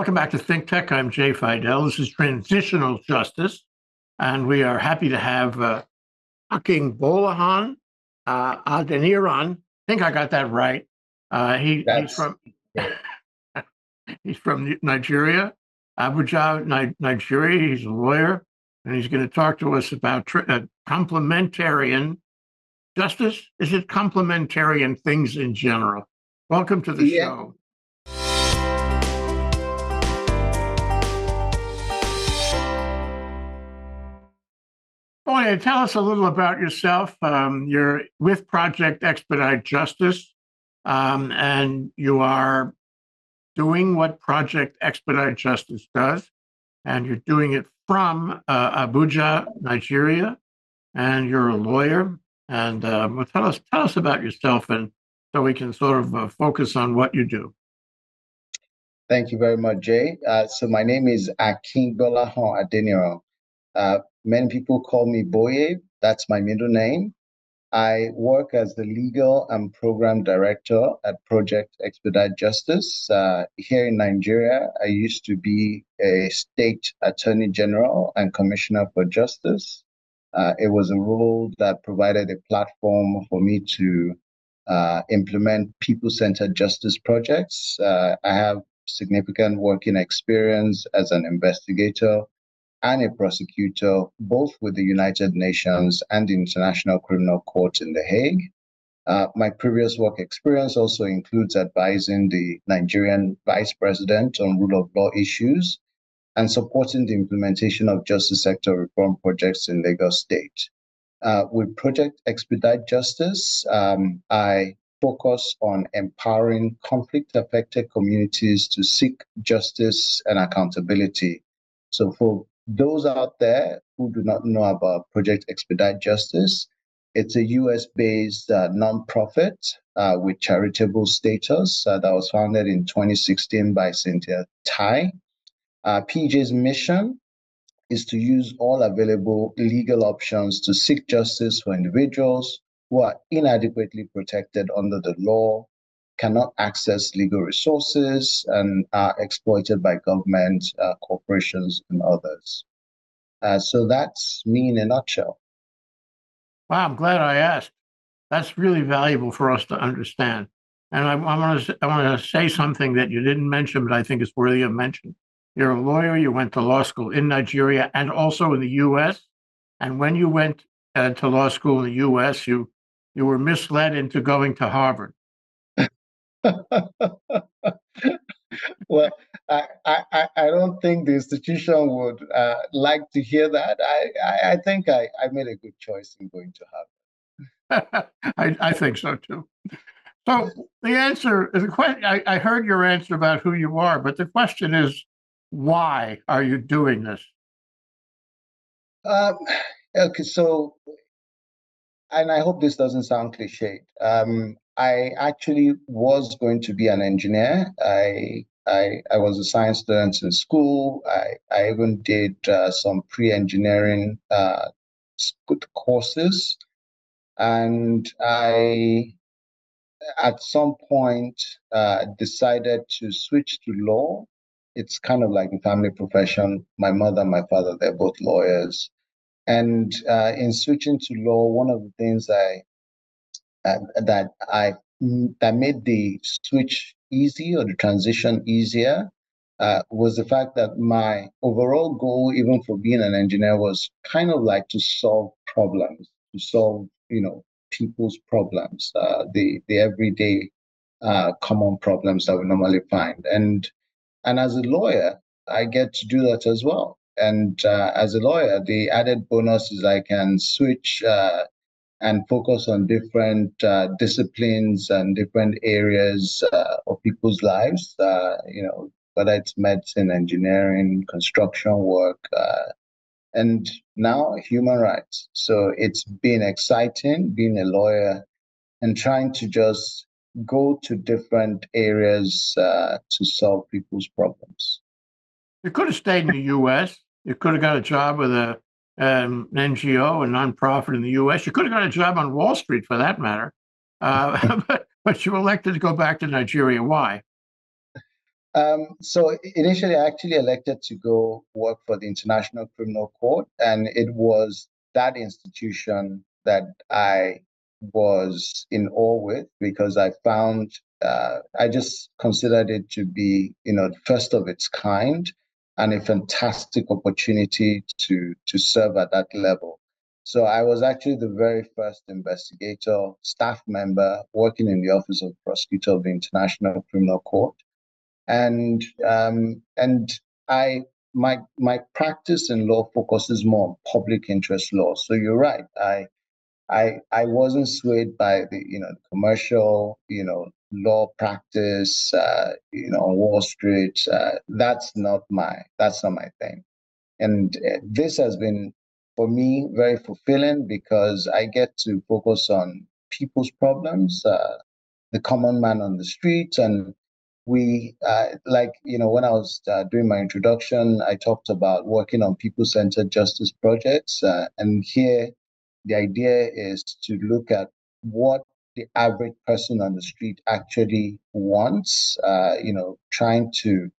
Welcome back to Think Tech. I'm Jay Fidel. This is Transitional Justice, and we are happy to have uh, Akin Bolahan uh, Adeniran. I think I got that right. Uh, he, he's from he's from Nigeria, Abuja, Nigeria. He's a lawyer, and he's going to talk to us about tr- uh, complementarian justice. Is it complementarian things in general? Welcome to the yeah. show. Boy, tell us a little about yourself. Um, you're with Project Expedite Justice, um, and you are doing what Project Expedite Justice does, and you're doing it from uh, Abuja, Nigeria, and you're a lawyer. And um, well, tell us tell us about yourself, and so we can sort of uh, focus on what you do. Thank you very much, Jay. Uh, so my name is Akin Bolahan Adeniran. Uh, many people call me Boye. That's my middle name. I work as the legal and program director at Project Expedite Justice. Uh, here in Nigeria, I used to be a state attorney general and commissioner for justice. Uh, it was a role that provided a platform for me to uh, implement people centered justice projects. Uh, I have significant working experience as an investigator and a prosecutor, both with the United Nations and the International Criminal Court in The Hague. Uh, my previous work experience also includes advising the Nigerian vice president on rule of law issues and supporting the implementation of justice sector reform projects in Lagos State. Uh, with Project Expedite Justice, um, I focus on empowering conflict affected communities to seek justice and accountability. So, for those out there who do not know about Project Expedite Justice, it's a US based uh, nonprofit uh, with charitable status uh, that was founded in 2016 by Cynthia Tai. Uh, PJ's mission is to use all available legal options to seek justice for individuals who are inadequately protected under the law cannot access legal resources and are exploited by government, uh, corporations, and others. Uh, so that's me in a nutshell. Wow, I'm glad I asked. That's really valuable for us to understand. And I, want to I want to say something that you didn't mention, but I think is worthy of mention. You're a lawyer. You went to law school in Nigeria and also in the U.S. And when you went uh, to law school in the U.S., you you were misled into going to Harvard. Well, I, I, I don't think the institution would uh, like to hear that. I, I, I, think I, I made a good choice in going to Harvard. I, I think so too. So the answer, is the question, I, I heard your answer about who you are, but the question is, why are you doing this? Um, okay, so, and I hope this doesn't sound cliched. Um, I actually was going to be an engineer. I I, I was a science student in school. I, I even did uh, some pre-engineering uh, courses, and I at some point uh, decided to switch to law. It's kind of like a family profession. My mother, and my father, they're both lawyers, and uh, in switching to law, one of the things I uh, that I that made the switch easy or the transition easier uh, was the fact that my overall goal, even for being an engineer, was kind of like to solve problems, to solve you know people's problems, uh, the the everyday uh, common problems that we normally find, and and as a lawyer, I get to do that as well. And uh, as a lawyer, the added bonus is I can switch uh, and focus on different uh, disciplines and different areas uh, of people's lives. Uh, you know, whether it's medicine, engineering, construction work, uh, and now human rights. So it's been exciting being a lawyer and trying to just go to different areas uh, to solve people's problems. You could have stayed in the U.S. You could have got a job with a um, an NGO, a nonprofit in the U.S. You could have got a job on Wall Street, for that matter, uh, but, but you elected to go back to Nigeria. Why? Um, so initially, I actually elected to go work for the International Criminal Court, and it was that institution that I was in awe with because I found uh, I just considered it to be, you know, the first of its kind and a fantastic opportunity to to serve at that level. So I was actually the very first investigator, staff member working in the Office of the Prosecutor of the International Criminal Court, and um, and I my my practice in law focuses more on public interest law. So you're right. I I I wasn't swayed by the you know commercial you know law practice uh, you know on Wall Street. Uh, that's not my that's not my thing. And uh, this has been for me very fulfilling because I get to focus on people's problems, uh, the common man on the street, and we uh, like you know when I was uh, doing my introduction, I talked about working on people-centered justice projects, uh, and here the idea is to look at what the average person on the street actually wants. Uh, you know, trying to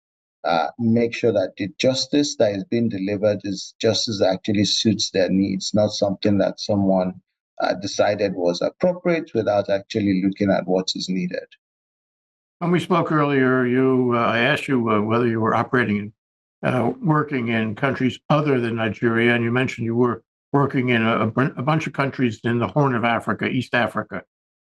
uh, make sure that the justice that is being delivered is justice that actually suits their needs, not something that someone uh, decided was appropriate without actually looking at what is needed. When we spoke earlier, you uh, I asked you uh, whether you were operating in, uh, working in countries other than Nigeria, and you mentioned you were working in a, a bunch of countries in the Horn of Africa, East Africa.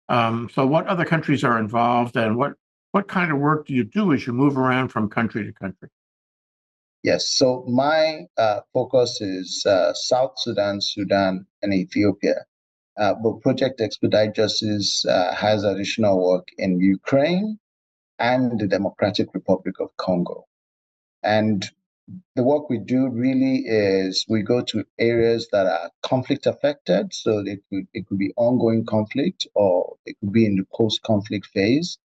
Um, so, what other countries are involved, and what what kind of work do you do as you move around from country to country? Yes, so my uh, focus is uh, South Sudan, Sudan, and Ethiopia. Uh, but Project Expedite Justice uh, has additional work in Ukraine and the Democratic Republic of Congo. And the work we do really is we go to areas that are conflict affected. So it could, it could be ongoing conflict or it could be in the post conflict phase.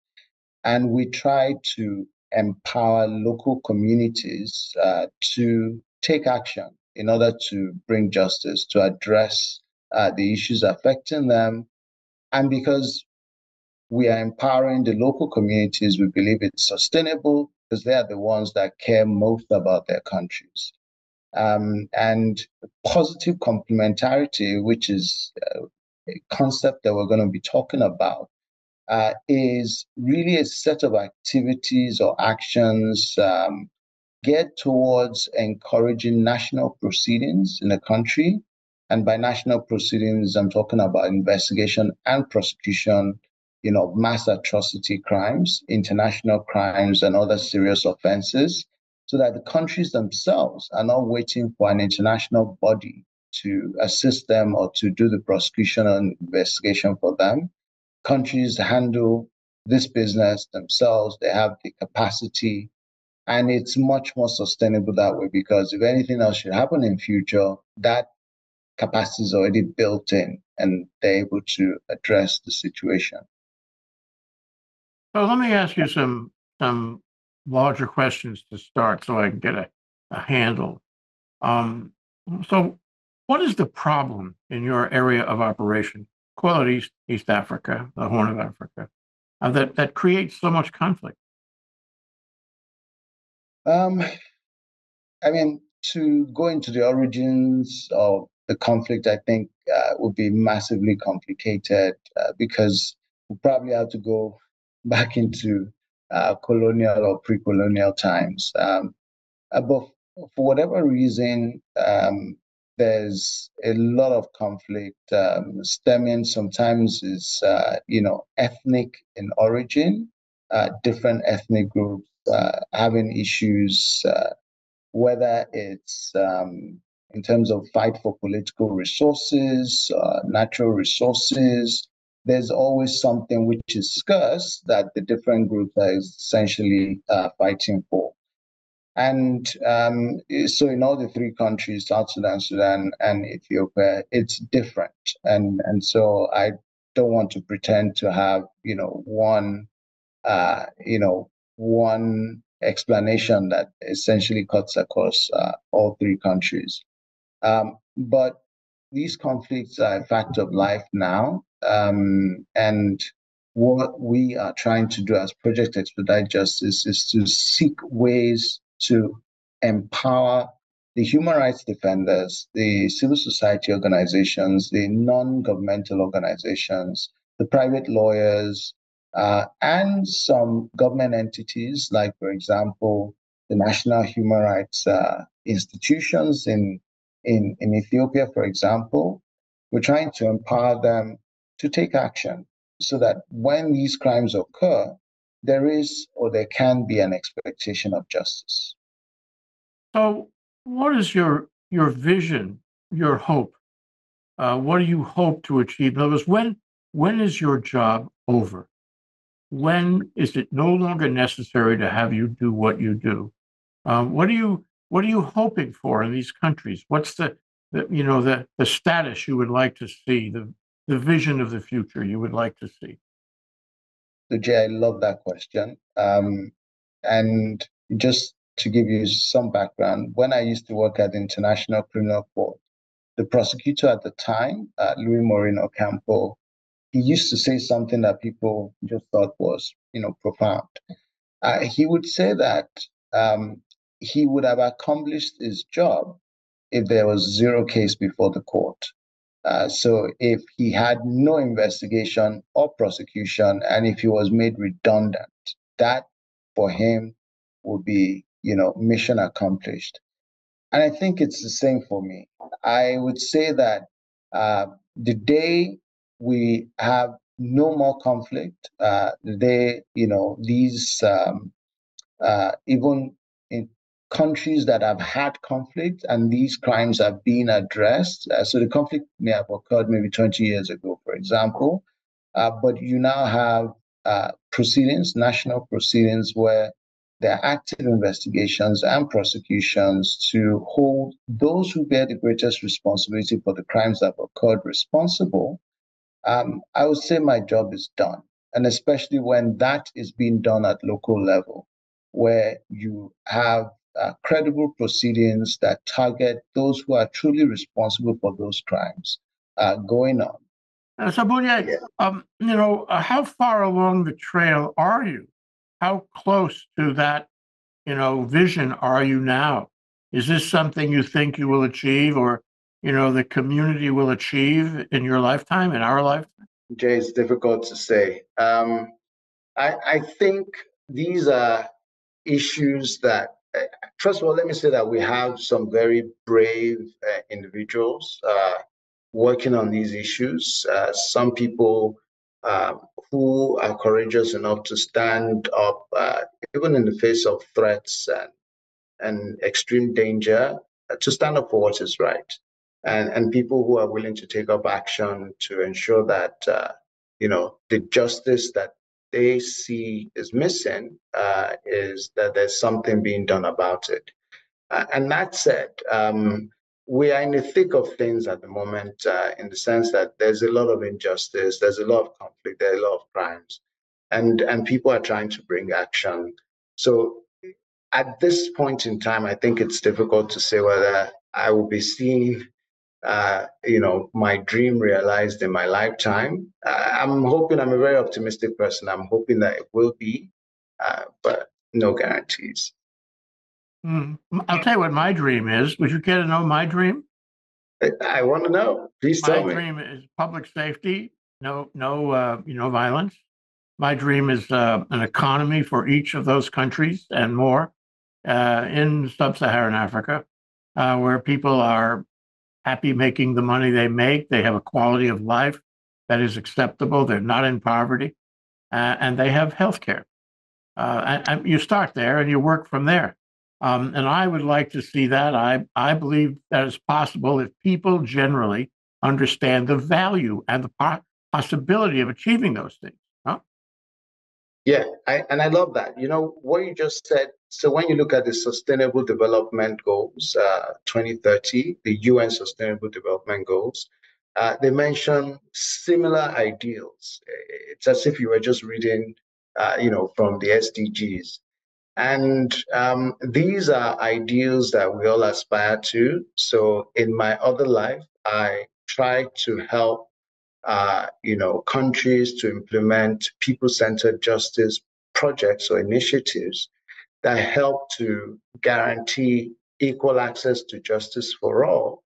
And we try to empower local communities uh, to take action in order to bring justice, to address uh, the issues affecting them. And because we are empowering the local communities, we believe it's sustainable because they are the ones that care most about their countries. Um, and positive complementarity, which is uh, a concept that we're going to be talking about, uh, is really a set of activities or actions um, geared towards encouraging national proceedings in a country. And by national proceedings, I'm talking about investigation and prosecution, you know, mass atrocity crimes, international crimes, and other serious offenses, so that the countries themselves are not waiting for an international body to assist them or to do the prosecution and investigation for them countries handle this business themselves. They have the capacity, and it's much more sustainable that way because if anything else should happen in future, that capacity is already built in, and they're able to address the situation. So let me ask you some some larger questions to start, so I can get a, a handle. Um, so, what is the problem in your area of operation? it East, East Africa, the Horn of Africa, uh, that, that creates so much conflict? Um, I mean, to go into the origins of the conflict, I think uh, would be massively complicated uh, because we probably have to go back into uh, colonial or pre-colonial times. Um, uh, but for whatever reason, um, there's a lot of conflict um, stemming sometimes is uh, you know ethnic in origin uh, different ethnic groups uh, having issues uh, whether it's um, in terms of fight for political resources natural resources there's always something which is scarce that the different groups are essentially uh, fighting for and um, so in all the three countries, South Sudan, Sudan, and Ethiopia, it's different. And and so I don't want to pretend to have you know one uh, you know one explanation that essentially cuts across uh, all three countries. Um, but these conflicts are a fact of life now, um, and what we are trying to do as Project Expedite Justice is to seek ways to empower the human rights defenders, the civil society organizations, the non governmental organizations, the private lawyers, uh, and some government entities, like, for example, the national human rights uh, institutions in, in, in Ethiopia, for example. We're trying to empower them to take action so that when these crimes occur, there is or there can be an expectation of justice. So, what is your your vision, your hope? Uh, what do you hope to achieve? In other words, when when is your job over? When is it no longer necessary to have you do what you do? Um, what are you what are you hoping for in these countries? What's the, the you know the the status you would like to see, the the vision of the future you would like to see? So Jay, I love that question. Um, and just to give you some background, when I used to work at the International Criminal Court, the prosecutor at the time, uh, Luis Moreno Ocampo, he used to say something that people just thought was, you know, profound. Uh, he would say that um, he would have accomplished his job if there was zero case before the court. Uh, so if he had no investigation or prosecution, and if he was made redundant, that for him would be, you know, mission accomplished. And I think it's the same for me. I would say that uh, the day we have no more conflict, uh, the day, you know, these um, uh, even countries that have had conflict and these crimes have been addressed. Uh, so the conflict may have occurred maybe 20 years ago, for example, uh, but you now have uh, proceedings, national proceedings, where there are active investigations and prosecutions to hold those who bear the greatest responsibility for the crimes that have occurred responsible. Um, I would say my job is done. And especially when that is being done at local level, where you have uh, credible proceedings that target those who are truly responsible for those crimes uh, going on. Uh, so, Boye, yeah. um, you know, uh, how far along the trail are you? How close to that, you know, vision are you now? Is this something you think you will achieve, or you know, the community will achieve in your lifetime, in our lifetime? Jay, it's difficult to say. Um, I, I think these are issues that first of all, let me say that we have some very brave uh, individuals uh, working on these issues. Uh, some people um, who are courageous enough to stand up, uh, even in the face of threats and, and extreme danger, uh, to stand up for what is right. And, and people who are willing to take up action to ensure that, uh, you know, the justice that they see is missing uh, is that there's something being done about it. Uh, and that said, um, we are in the thick of things at the moment uh, in the sense that there's a lot of injustice, there's a lot of conflict, there are a lot of crimes, and, and people are trying to bring action. So at this point in time, I think it's difficult to say whether I will be seeing uh, you know, my dream realized in my lifetime. Uh, I'm hoping I'm a very optimistic person. I'm hoping that it will be, uh, but no guarantees. Mm. I'll tell you what my dream is. Would you care to know my dream? I, want to know. Please tell my me. My dream is public safety. No, no, uh, you know, violence. My dream is uh, an economy for each of those countries and more in sub-Saharan Africa, where people are happy making the money they make. They have a quality of life that is acceptable. They're not in poverty, uh, and they have health care. Uh, and, and, you start there and you work from there. Um, and I would like to see that. I, I believe that is possible if people generally understand the value and the po- possibility of achieving those things. Huh? Yeah, I, and I love that. You know, what you just said so when you look at the Sustainable Development Goals uh, 2030, the UN Sustainable Development Goals, uh, they mention similar ideals. It's as if you were just reading, uh, you know, from the SDGs. And um, these are ideals that we all aspire to. So in my other life, I try to help uh, you know, countries to implement people-centered justice projects or initiatives that help to guarantee equal access to justice for all,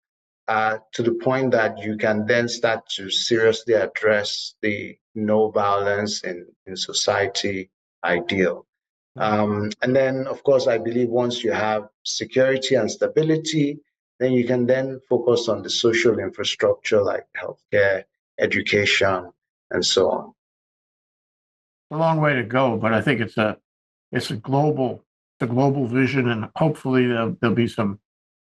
uh, to the point that you can then start to seriously address the no violence in, in society ideal. Um, and then, of course, I believe once you have security and stability, then you can then focus on the social infrastructure like healthcare, education, and so on. A long way to go, but I think it's a it's a global the global vision, and hopefully there'll, there'll be some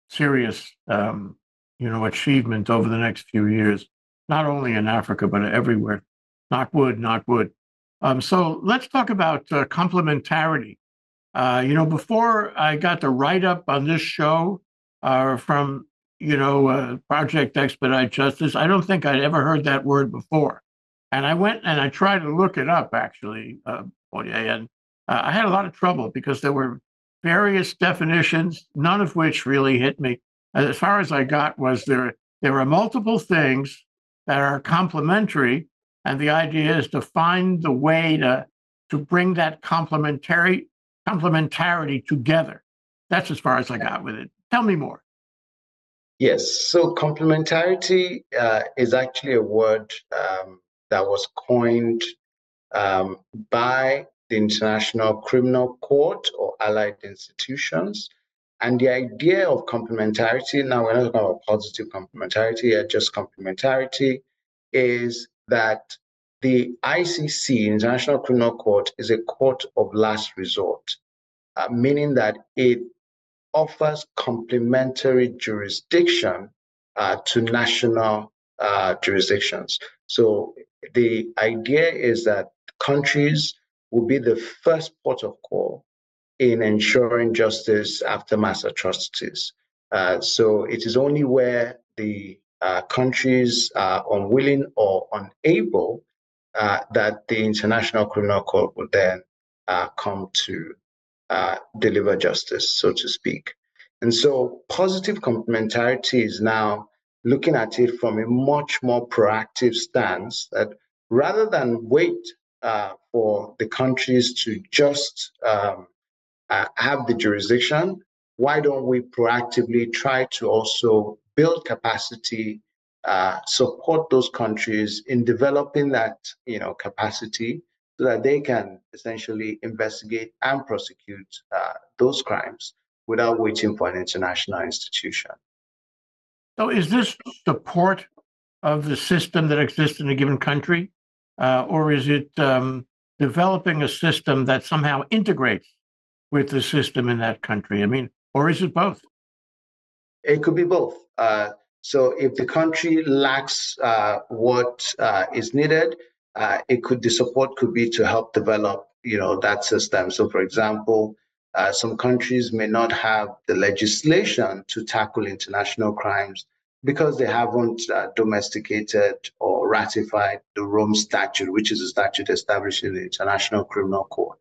serious um, you know achievement over the next few years, not only in Africa but everywhere. Knock wood, knock wood. Um, so let's talk about uh, complementarity. Uh, you know, before I got the write up on this show uh, from, you know, uh, Project Expedite Justice, I don't think I'd ever heard that word before. And I went and I tried to look it up actually, uh, and uh, I had a lot of trouble because there were various definitions, none of which really hit me. As far as I got was there, there are multiple things that are complementary and the idea is to find the way to, to bring that complementary complementarity together. That's as far as I got with it. Tell me more. Yes, so complementarity uh, is actually a word um, that was coined um, by the International Criminal Court or allied institutions. And the idea of complementarity, now we're not talking about positive complementarity, just complementarity, is that the ICC, International Criminal Court, is a court of last resort, uh, meaning that it offers complementary jurisdiction uh, to national uh, jurisdictions. So the idea is that countries will be the first port of call in ensuring justice after mass atrocities. Uh, so it is only where the uh, countries are unwilling or unable uh, that the International Criminal Court will then uh, come to uh, deliver justice, so to speak. And so positive complementarity is now looking at it from a much more proactive stance that rather than wait uh, for the countries to just um, uh, have the jurisdiction, why don't we proactively try to also build capacity, uh, support those countries in developing that you know capacity so that they can essentially investigate and prosecute uh, those crimes without waiting for an international institution. So, is this support of the system that exists in a given country, uh, or is it um, developing a system that somehow integrates with the system in that country? I mean, or is it both? It could be both. Uh, so if the country lacks uh, what uh, is needed, uh, it could the support could be to help develop you know that system. So for example, uh, some countries may not have the legislation to tackle international crimes because they haven't uh, domesticated or ratified the Rome Statute, which is a statute established in the International Criminal Court.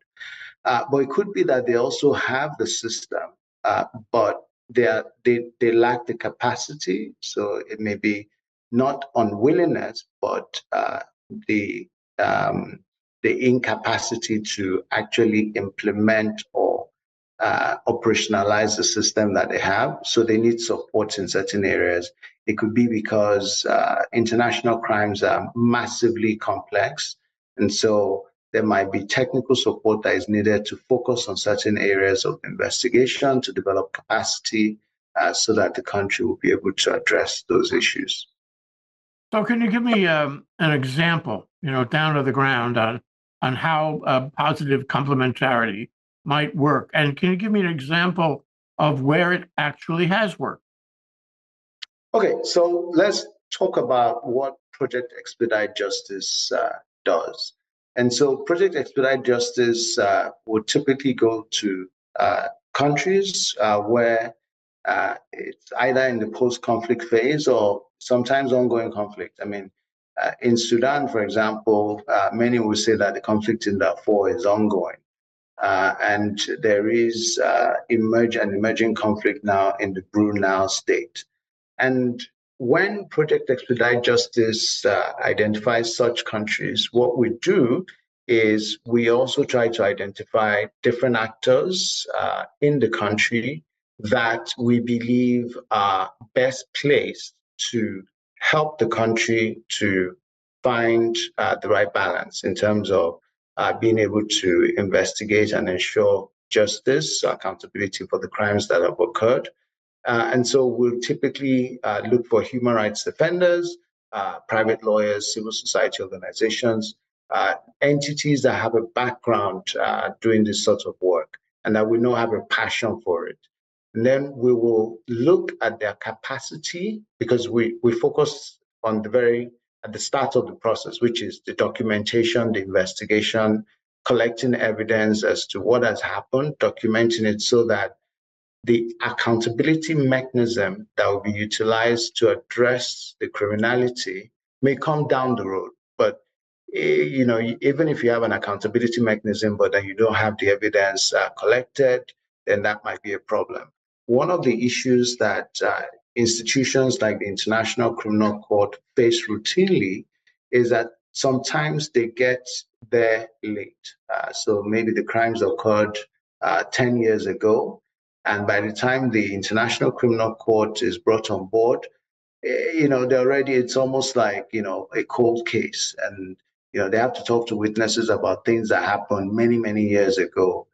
Uh, but it could be that they also have the system, uh, but they, are, they, they lack the capacity. So it may be not unwillingness, but uh, the um, the incapacity to actually implement or uh, operationalize the system that they have. So they need support in certain areas. It could be because uh, international crimes are massively complex. And so there might be technical support that is needed to focus on certain areas of investigation to develop capacity uh, so that the country will be able to address those issues. So, can you give me um, an example, you know, down to the ground on on how uh, positive complementarity might work, and can you give me an example of where it actually has worked? Okay, so let's talk about what Project Expedite Justice uh, does. And so Project Expedite Justice uh, would typically go to uh, countries uh, where uh, it's either in the post-conflict phase or sometimes ongoing conflict. I mean, uh, in Sudan, for example, many will say that the conflict in Darfur is ongoing. And there is emerge, an emerging conflict now in the Blue Nile state. And when Project Expedite Justice uh, identifies such countries, what we do is we also try to identify different actors uh, in the country that we believe are best placed to help the country to find uh, the right balance in terms of uh, being able to investigate and ensure justice, accountability for the crimes that have occurred. Uh, and so we'll typically uh, look for human rights defenders, uh, private lawyers, civil society organizations, uh, entities that have a background doing this sort of work and that we know have a passion for it. And then we will look at their capacity because we, we focus on the very at the start of the process, which is the documentation, the investigation, collecting evidence as to what has happened, documenting it so that the accountability mechanism that will be utilized to address the criminality may come down the road. But eh, you know, even if you have an accountability mechanism, but then you don't have the evidence uh, collected, then that might be a problem. One of the issues that uh, institutions like the International Criminal Court face routinely is that sometimes they get there late. Uh, so maybe the crimes occurred uh, 10 years ago, and by the time the International Criminal Court is brought on board, eh, you know, they're already, it's almost like, you know, a cold case. And, you know, they have to talk to witnesses about things that happened many, many years ago.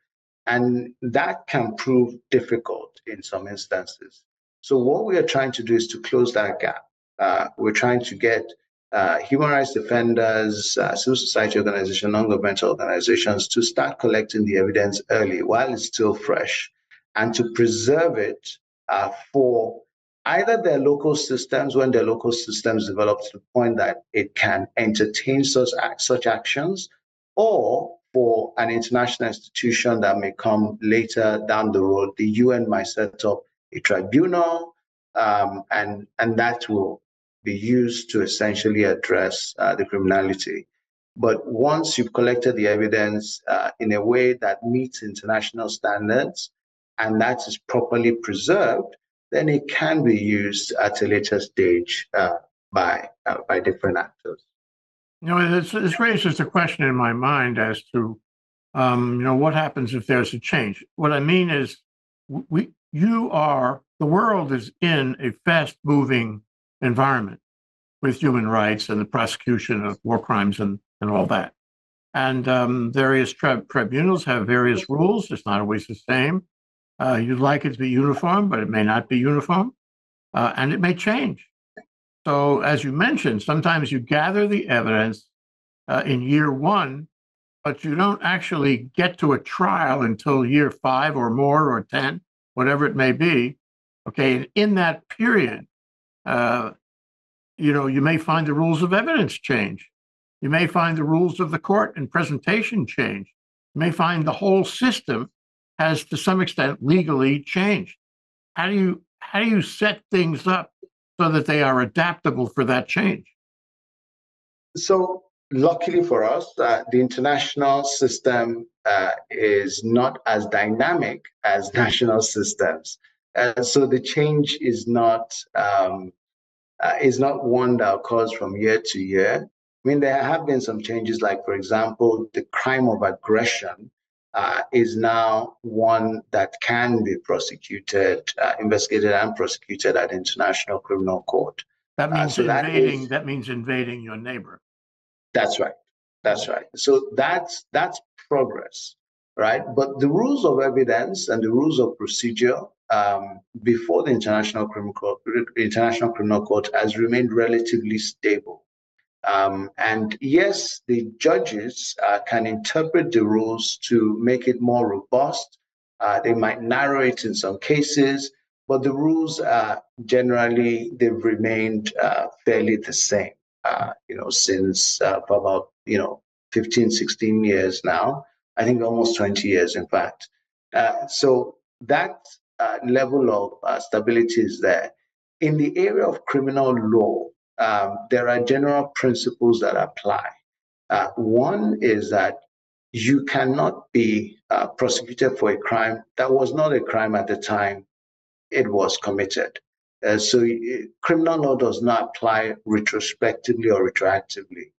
And that can prove difficult in some instances. So what we are trying to do is to close that gap. Uh, we're trying to get uh, human rights defenders, uh, civil society organizations, non-governmental organizations to start collecting the evidence early while it's still fresh and to preserve it uh, for either their local systems when their local systems develop to the point that it can entertain such, such actions or for an international institution that may come later down the road. The UN might set up a tribunal, um, and and that will be used to essentially address uh, the criminality. But once you've collected the evidence uh, in a way that meets international standards, and that is properly preserved, then it can be used at a later stage uh, by uh, by different actors. You know, this, this raises a question in my mind as to, um, you know, what happens if there's a change. What I mean is, we you are, the world is in a fast moving environment with human rights and the prosecution of war crimes and, and all that. And um, various tri- tribunals have various rules. It's not always the same. Uh, you'd like it to be uniform, but it may not be uniform, uh, and it may change. So, as you mentioned, sometimes you gather the evidence uh, in year one, but you don't actually get to a trial until year five or more or 10 whatever it may be. Okay, and in that period, uh, you know, you may find the rules of evidence change. You may find the rules of the court and presentation change. You may find the whole system has, to some extent, legally changed. How do you how do you set things up so that they are adaptable for that change? So, luckily for us, uh, the international system uh, is not as dynamic as national systems. And so the change is not um, uh, is not one that occurs from year to year. I mean, there have been some changes, like for example, the crime of aggression uh, is now one that can be prosecuted, uh, investigated, and prosecuted at international criminal court. That uh, means so invading. That, is, that means invading your neighbor. That's right. That's right. So that's that's progress, right? But the rules of evidence and the rules of procedure um, before the International Criminal Court, International Criminal Court has remained relatively stable. Um, and yes, the judges uh, can interpret the rules to make it more robust. Uh, they might narrow it in some cases, but the rules are generally they've remained uh, fairly the same. Uh, you know, since uh, for about you know 15, 16 years now. I think almost 20 years, in fact. Uh, so that uh, level of uh, stability is there. In the area of criminal law, um, there are general principles that apply. Uh, one is that you cannot be prosecuted for a crime that was not a crime at the time it was committed. Uh, so criminal law does not apply retrospectively or retroactively,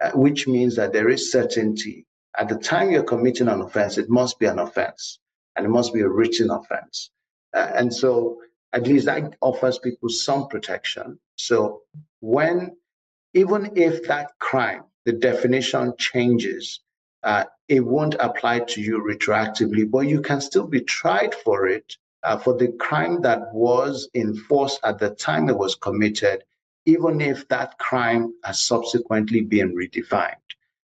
uh, which means that there is certainty. At the time you're committing an offense, it must be an offense and it must be a written offense. Uh, and so at least that offers people some protection. So when, even if that crime, the definition changes, uh, it won't apply to you retroactively, but you can still be tried for it uh, for the crime that was in force at the time it was committed, even if that crime has subsequently been redefined.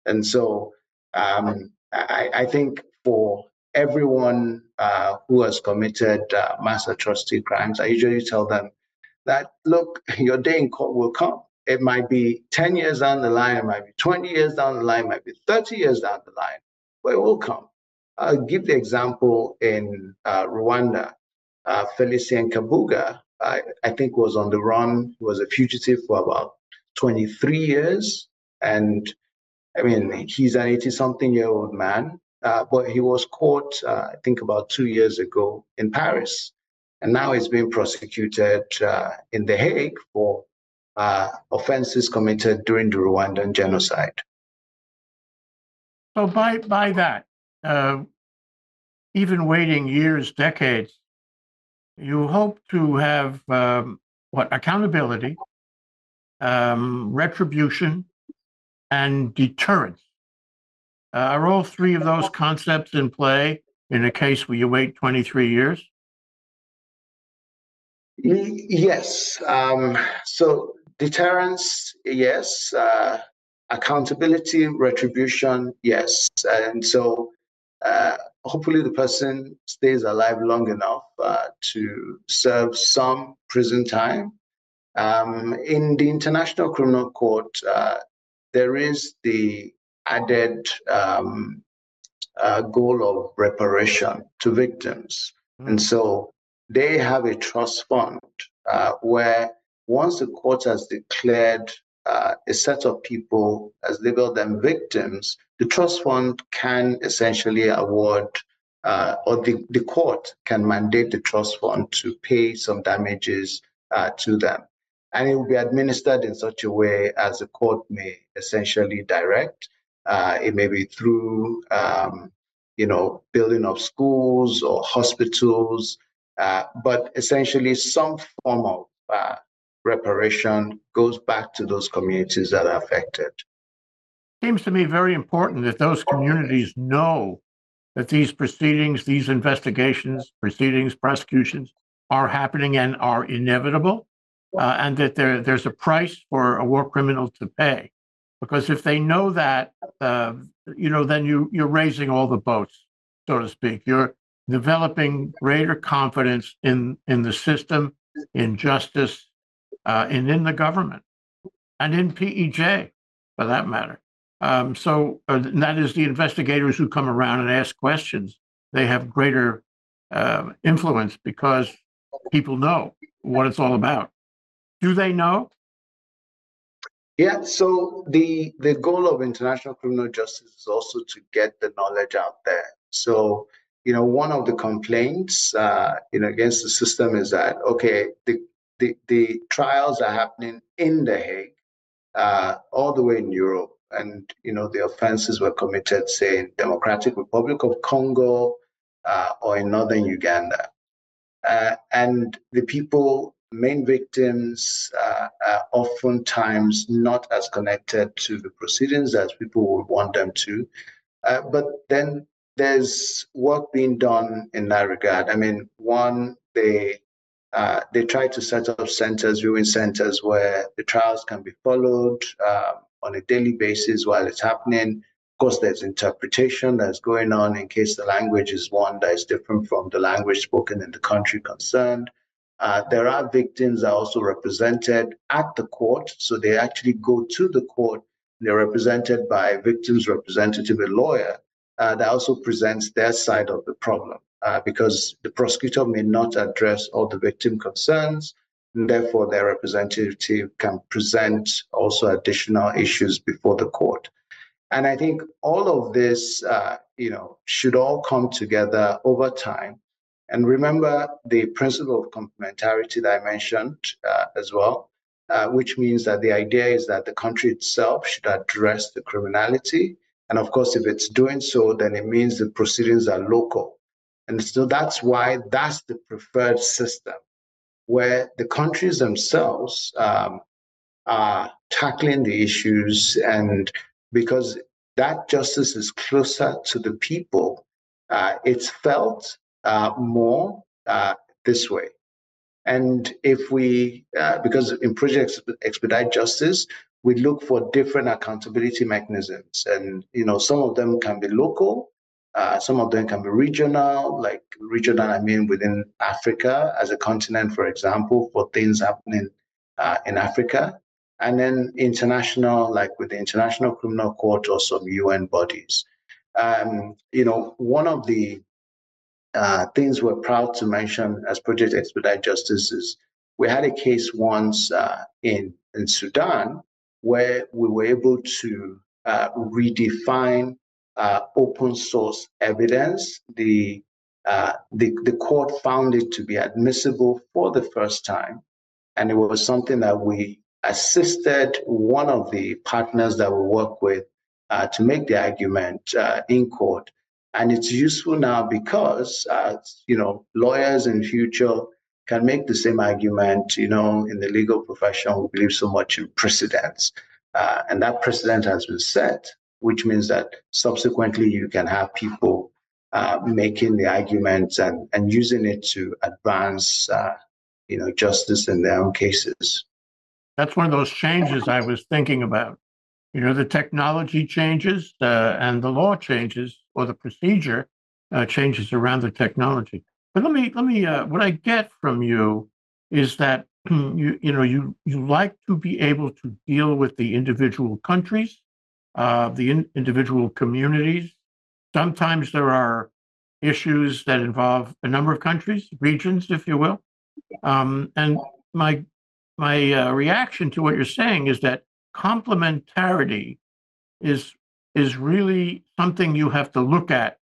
And so um, I, I, think for everyone uh, who has committed uh, mass atrocity crimes, I usually tell them that, look, your day in court will come. It might be 10 years down the line, it might be 20 years down the line, it might be 30 years down the line, but it will come. I'll give the example in uh, Rwanda. Uh, Felicien Kabuga, I, I, think, was on the run. He was a fugitive for about 23 years. And I mean, he's an 80 something year old man, uh, but he was caught, uh, I think, about two years ago in Paris. And now he's being prosecuted uh, in The Hague for uh, offenses committed during the Rwandan genocide. So, by, by that, uh, even waiting years, decades, you hope to have um, what accountability, um, retribution, and deterrence. Uh, are all three of those concepts in play in a case where you wait 23 years? Yes. Um, so deterrence, yes. Uh, accountability, retribution, yes. And so uh, hopefully the person stays alive long enough uh, to serve some prison time. Um, in the International Criminal Court, uh, there is the added um, uh, goal of reparation to victims. Mm. And so they have a trust fund uh, where once the court has declared uh, a set of people, has labeled them victims, the trust fund can essentially award uh, or the, the court can mandate the trust fund to pay some damages uh, to them. And it will be administered in such a way as the court may essentially direct. Uh, it may be through, um, you know, building of schools or hospitals, uh, but essentially some form of uh, reparation goes back to those communities that are affected seems to me very important that those communities know that these proceedings, these investigations, proceedings, prosecutions are happening and are inevitable, uh, and that there, there's a price for a war criminal to pay. Because if they know that, uh, you know, then you, you're raising all the boats, so to speak. You're developing greater confidence in, in the system, in justice, uh, and in the government, and in PEJ, for that matter. Um, so uh, that is the investigators who come around and ask questions. They have greater uh, influence because people know what it's all about. Do they know? Yeah, so the the goal of international criminal justice is also to get the knowledge out there. So, you know, one of the complaints, uh, you know, against the system is that okay, the the, the trials are happening in The Hague, uh, all the way in Europe and you know the offenses were committed, say, in Democratic Republic of Congo uh, or in northern Uganda, uh, and the people, main victims, uh, are oftentimes not as connected to the proceedings as people would want them to. Uh, but then there's work being done in that regard. I mean, one, they uh, they try to set up centers, viewing centers where the trials can be followed. Um, on a daily basis while it's happening. Of course, there's interpretation that's going on in case the language is one that is different from the language spoken in the country concerned. Uh, there are victims that are also represented at the court, so they actually go to the court. They're represented by victim's representative, a lawyer, uh, that also presents their side of the problem. Uh, because the prosecutor may not address all the victim concerns, and therefore, their representative can present also additional issues before the court. And I think all of this, uh, you know, should all come together over time. And remember the principle of complementarity that I mentioned uh, as well, uh, which means that the idea is that the country itself should address the criminality. And of course, if it's doing so, then it means the proceedings are local. And so that's why that's the preferred system, where the countries themselves um, are tackling the issues. And because that justice is closer to the people, uh, it's felt uh, more uh, this way. And if we, uh, because in Project Expedite Justice, we look for different accountability mechanisms. And, you know, some of them can be local, uh, some of them can be regional, like regional, I mean, within Africa as a continent, for example, for things happening uh, in Africa. And then international, like with the International Criminal Court or some UN bodies. Um, you know, one of the uh, things we're proud to mention as Project Expedite Justice is we had a case once uh, in, in Sudan where we were able to uh, redefine uh, open source evidence. The, uh, the, the court found it to be admissible for the first time. And it was something that we assisted one of the partners that we work with uh, to make the argument in court and it's useful now because uh, you know lawyers in future can make the same argument you know in the legal profession we believe so much in precedents uh, and that precedent has been set which means that subsequently you can have people uh, making the arguments and, and using it to advance uh, you know justice in their own cases. That's one of those changes i was thinking about. You know the technology changes uh, and the law changes or the procedure uh, changes around the technology. But let me let me uh, what i get from you is that you you know you you like to be able to deal with the individual countries uh, the in, individual communities sometimes there are issues that involve a number of countries regions if you will um, and my my uh, reaction to what you're saying is that complementarity is is really something you have to look at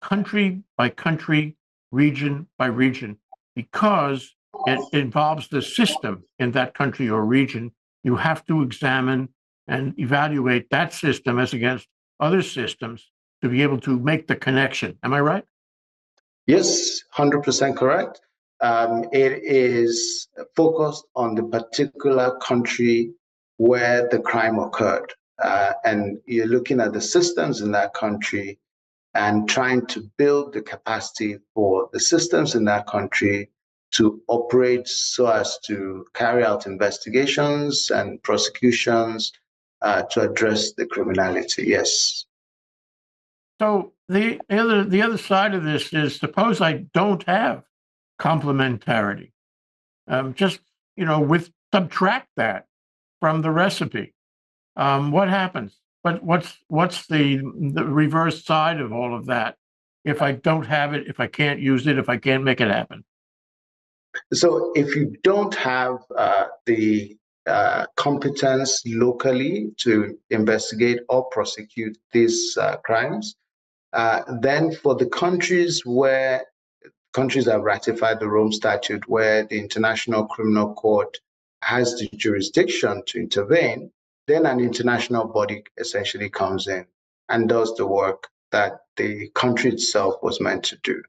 country by country, region by region, because it involves the system in that country or region. You have to examine and evaluate that system as against other systems to be able to make the connection. Am I right? Yes, 100% correct. Um, it is focused on the particular country where the crime occurred. Uh, and you're looking at the systems in that country and trying to build the capacity for the systems in that country to operate so as to carry out investigations and prosecutions uh, to address the criminality. Yes. So the other the other side of this is suppose I don't have complementarity. Um, just you know, with subtract that from the recipe. Um, what happens? But what's what's the the reverse side of all of that? If I don't have it, if I can't use it, if I can't make it happen. So if you don't have uh, the uh, competence locally to investigate or prosecute these uh, crimes, uh, then for the countries where countries have ratified the Rome Statute, where the International Criminal Court has the jurisdiction to intervene, then an international body essentially comes in and does the work that the country itself was meant to do.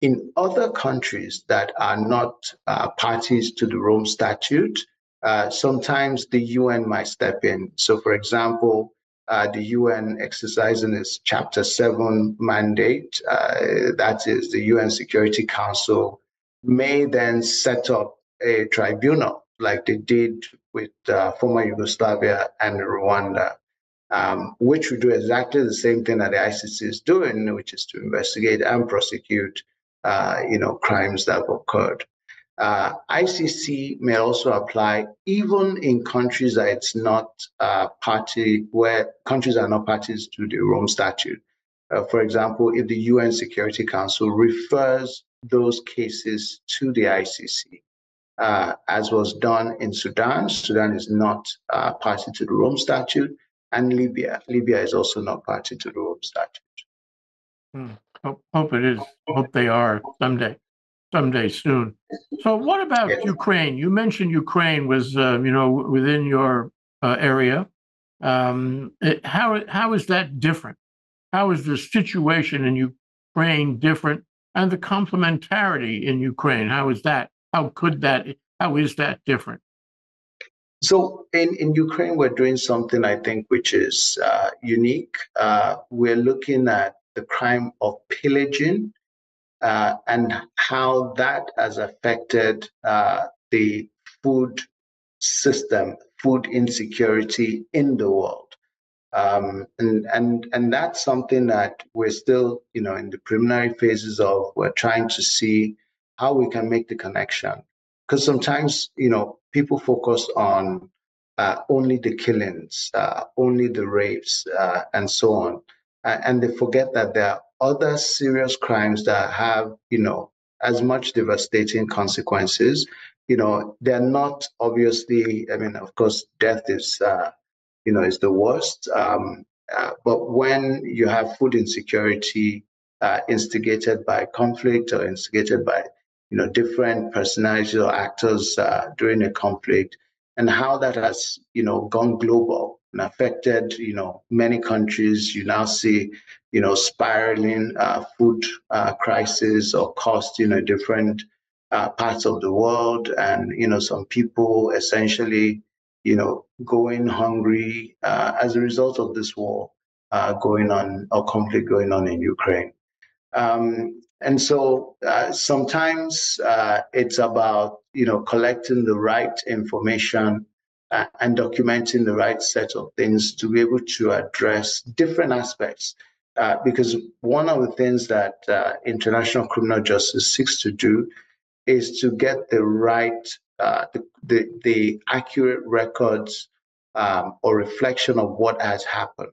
In other countries that are not uh, parties to the Rome Statute, uh, sometimes the UN might step in. So, for example, uh, the UN exercising its Chapter 7 mandate, uh, that is, the UN Security Council, may then set up a tribunal like they did with uh, former Yugoslavia and Rwanda, um, which would do exactly the same thing that the ICC is doing, which is to investigate and prosecute, uh, you know, crimes that have occurred. Uh, ICC may also apply even in countries that it's not uh, party, where countries are not parties to the Rome Statute. Uh, for example, if the UN Security Council refers those cases to the ICC, uh, as was done in Sudan. Sudan is not uh, party to the Rome Statute, and Libya. Libya is also not party to the Rome Statute. Hmm. Hope, hope it is. Hope they are someday. Someday soon. So, what about Yes. Ukraine? You mentioned Ukraine was, uh, you know, within your uh, area. Um, it, how how is that different? How is the situation in Ukraine different, and the complementarity in Ukraine? How is that? How could that? How is that different? So in, in Ukraine, we're doing something I think which is uh, unique. Uh, we're looking at the crime of pillaging uh, and how that has affected uh, the food system, food insecurity in the world. Um, and and and that's something that we're still, you know, in the preliminary phases of. We're trying to see how we can make the connection because sometimes, you know, people focus on uh, only the killings, uh, only the rapes, uh, and so on, and they forget that there are other serious crimes that have, you know, as much devastating consequences. You know, they're not obviously. I mean, of course, death is uh, you know, is the worst. Um, uh, but when you have food insecurity uh, instigated by conflict or instigated by, you know, different personalities or actors uh, during a conflict, and how that has, you know, gone global and affected, you know, many countries, you now see, you know, spiraling uh, food uh, crisis or cost, you know, different uh, parts of the world, and you know, some people essentially you know, going hungry uh, as a result of this war uh, going on or conflict going on in Ukraine. Um, and so uh, sometimes it's about, you know, collecting the right information and documenting the right set of things to be able to address different aspects. Uh, because one of the things that international criminal justice seeks to do is to get the right uh, the, the, the, accurate records um, or reflection of what has happened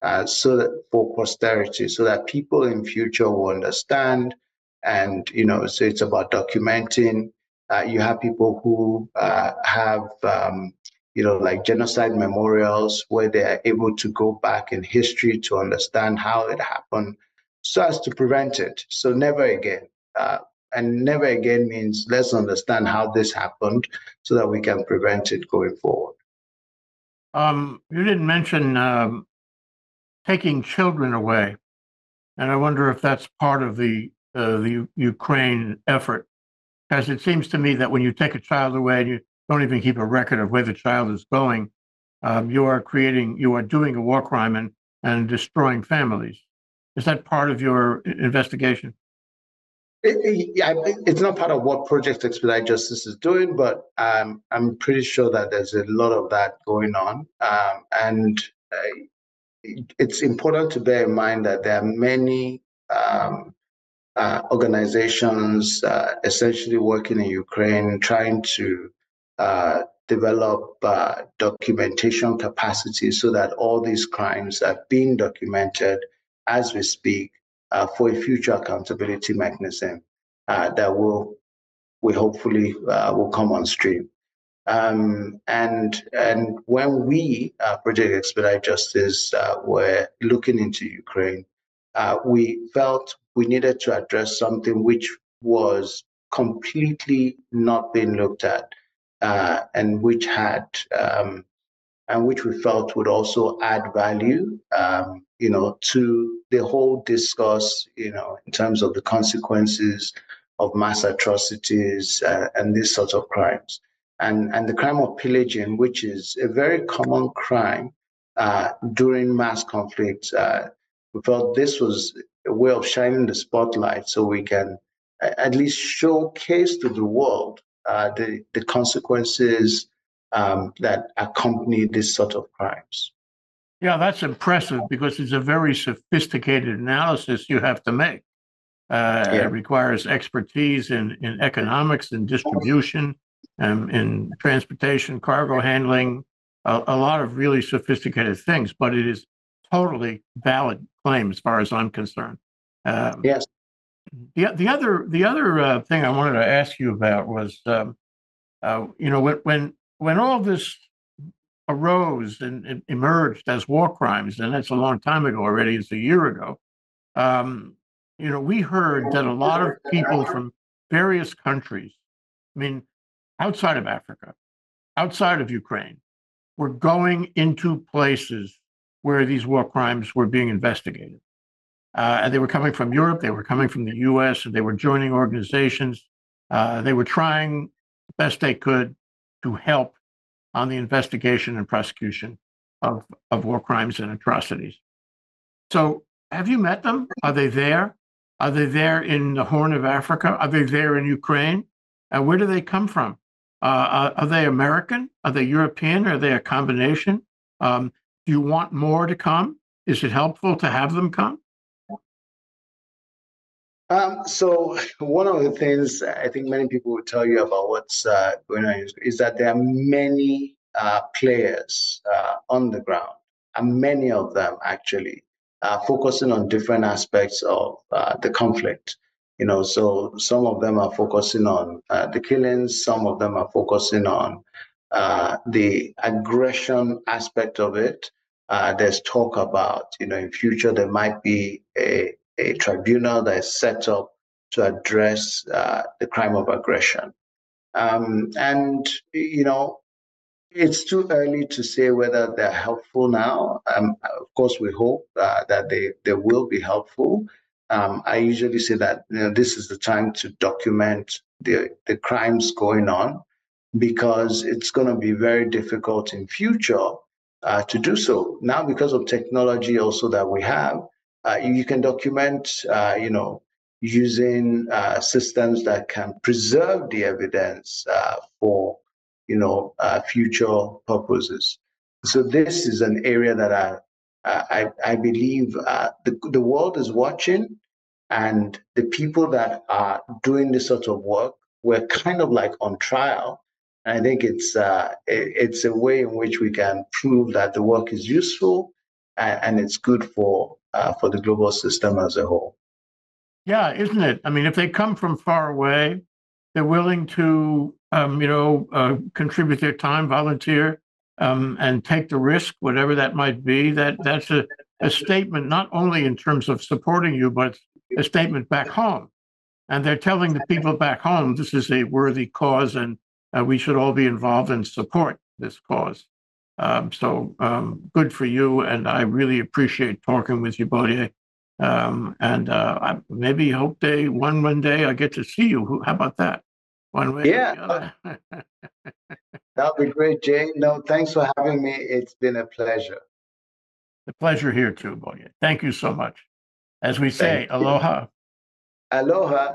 uh, so that for posterity, so that people in future will understand. And, you know, so it's about documenting. Uh, you have people who uh, have, um, you know, like genocide memorials where they are able to go back in history to understand how it happened so as to prevent it. So never again. Uh, and never again means let's understand how this happened so that we can prevent it going forward. Um, you didn't mention um, taking children away, and I wonder if that's part of the uh, the Ukraine effort, because it seems to me that when you take a child away and you don't even keep a record of where the child is going, um, you are creating, you are doing a war crime and and destroying families. Is that part of your investigation? It, it, yeah, it's not part of what Project Expedite Justice is doing, but um, I'm pretty sure that there's a lot of that going on. Um, and uh, it's important to bear in mind that there are many um, uh, organizations uh, essentially working in Ukraine trying to uh, develop uh, documentation capacity so that all these crimes are being documented as we speak uh, for a future accountability mechanism uh, that will we hopefully uh, will come on stream. Um, and and when we Project Expedite Justice were looking into Ukraine, we felt we needed to address something which was completely not being looked at, and which had um, and which we felt would also add value, um, you know, to the whole discourse, you know, in terms of the consequences of mass atrocities uh, and these sorts of crimes. And, and the crime of pillaging, which is a very common crime uh, during mass conflicts, uh, we felt this was a way of shining the spotlight so we can at least showcase to the world uh, the, the consequences um, that accompany this sort of crimes. Yeah, that's impressive because it's a very sophisticated analysis you have to make. Uh, yeah. It requires expertise in, in economics and distribution, and in transportation, cargo handling, a, a, lot of really sophisticated things. But it is totally valid claim as far as I'm concerned. Um, yes. The the other the other uh, thing I wanted to ask you about was, um, uh, you know, when when when all this arose and, emerged as war crimes, and that's a long time ago already, it's a year ago, um, you know, we heard that a lot of people from various countries, I mean, outside of Africa, outside of Ukraine, were going into places where these war crimes were being investigated. Uh, and they were coming from Europe, they were coming from the US, and they were joining organizations. Uh, they were trying the best they could to help on the investigation and prosecution of, of war crimes and atrocities. So, have you met them? Are they there? Are they there in the Horn of Africa? Are they there in Ukraine? And where do they come from? Uh, are, they American? Are they European? Are they a combination? Um, do you want more to come? Is it helpful to have them come? Um, so one of the things I think many people will tell you about what's uh, going on is, that there are many uh, players uh, on the ground, and many of them actually uh, focusing on different aspects of uh, the conflict. You know, so some of them are focusing on uh, the killings, some of them are focusing on the aggression aspect of it. there's talk about, you know, in future there might be a a tribunal that is set up to address uh, the crime of aggression. Um, and, you know, it's too early to say whether they're helpful now. Um, of course, we hope uh, that they, they will be helpful. Um, I usually say that you know, this is the time to document the, the crimes going on because it's going to be very difficult in future uh, to do so. Now, because of technology also that we have, you can document, uh, you know, using uh, systems that can preserve the evidence uh, for, you know, uh, future purposes. So this is an area that I, I, I believe the, the world is watching and the people that are doing this sort of work we're kind of like on trial. I think it's uh, it's a way in which we can prove that the work is useful and, and it's good for uh, for the global system as a whole. Yeah, isn't it? I mean, if they come from far away, they're willing to, um, you know, uh, contribute their time, volunteer, um, and take the risk, whatever that might be. That that's a, a statement not only in terms of supporting you, but a statement back home. And they're telling the people back home this is a worthy cause, and uh, we should all be involved and support this cause. Um, so um, good for you, and I really appreciate talking with you, Boye. Um, and uh, I maybe hope day one one day I get to see you. How about that? One way. Yeah. That'd be great, Jay. No, thanks for having me. It's been a pleasure. The pleasure here too, Boye. Thank you so much. As we say, aloha. Aloha.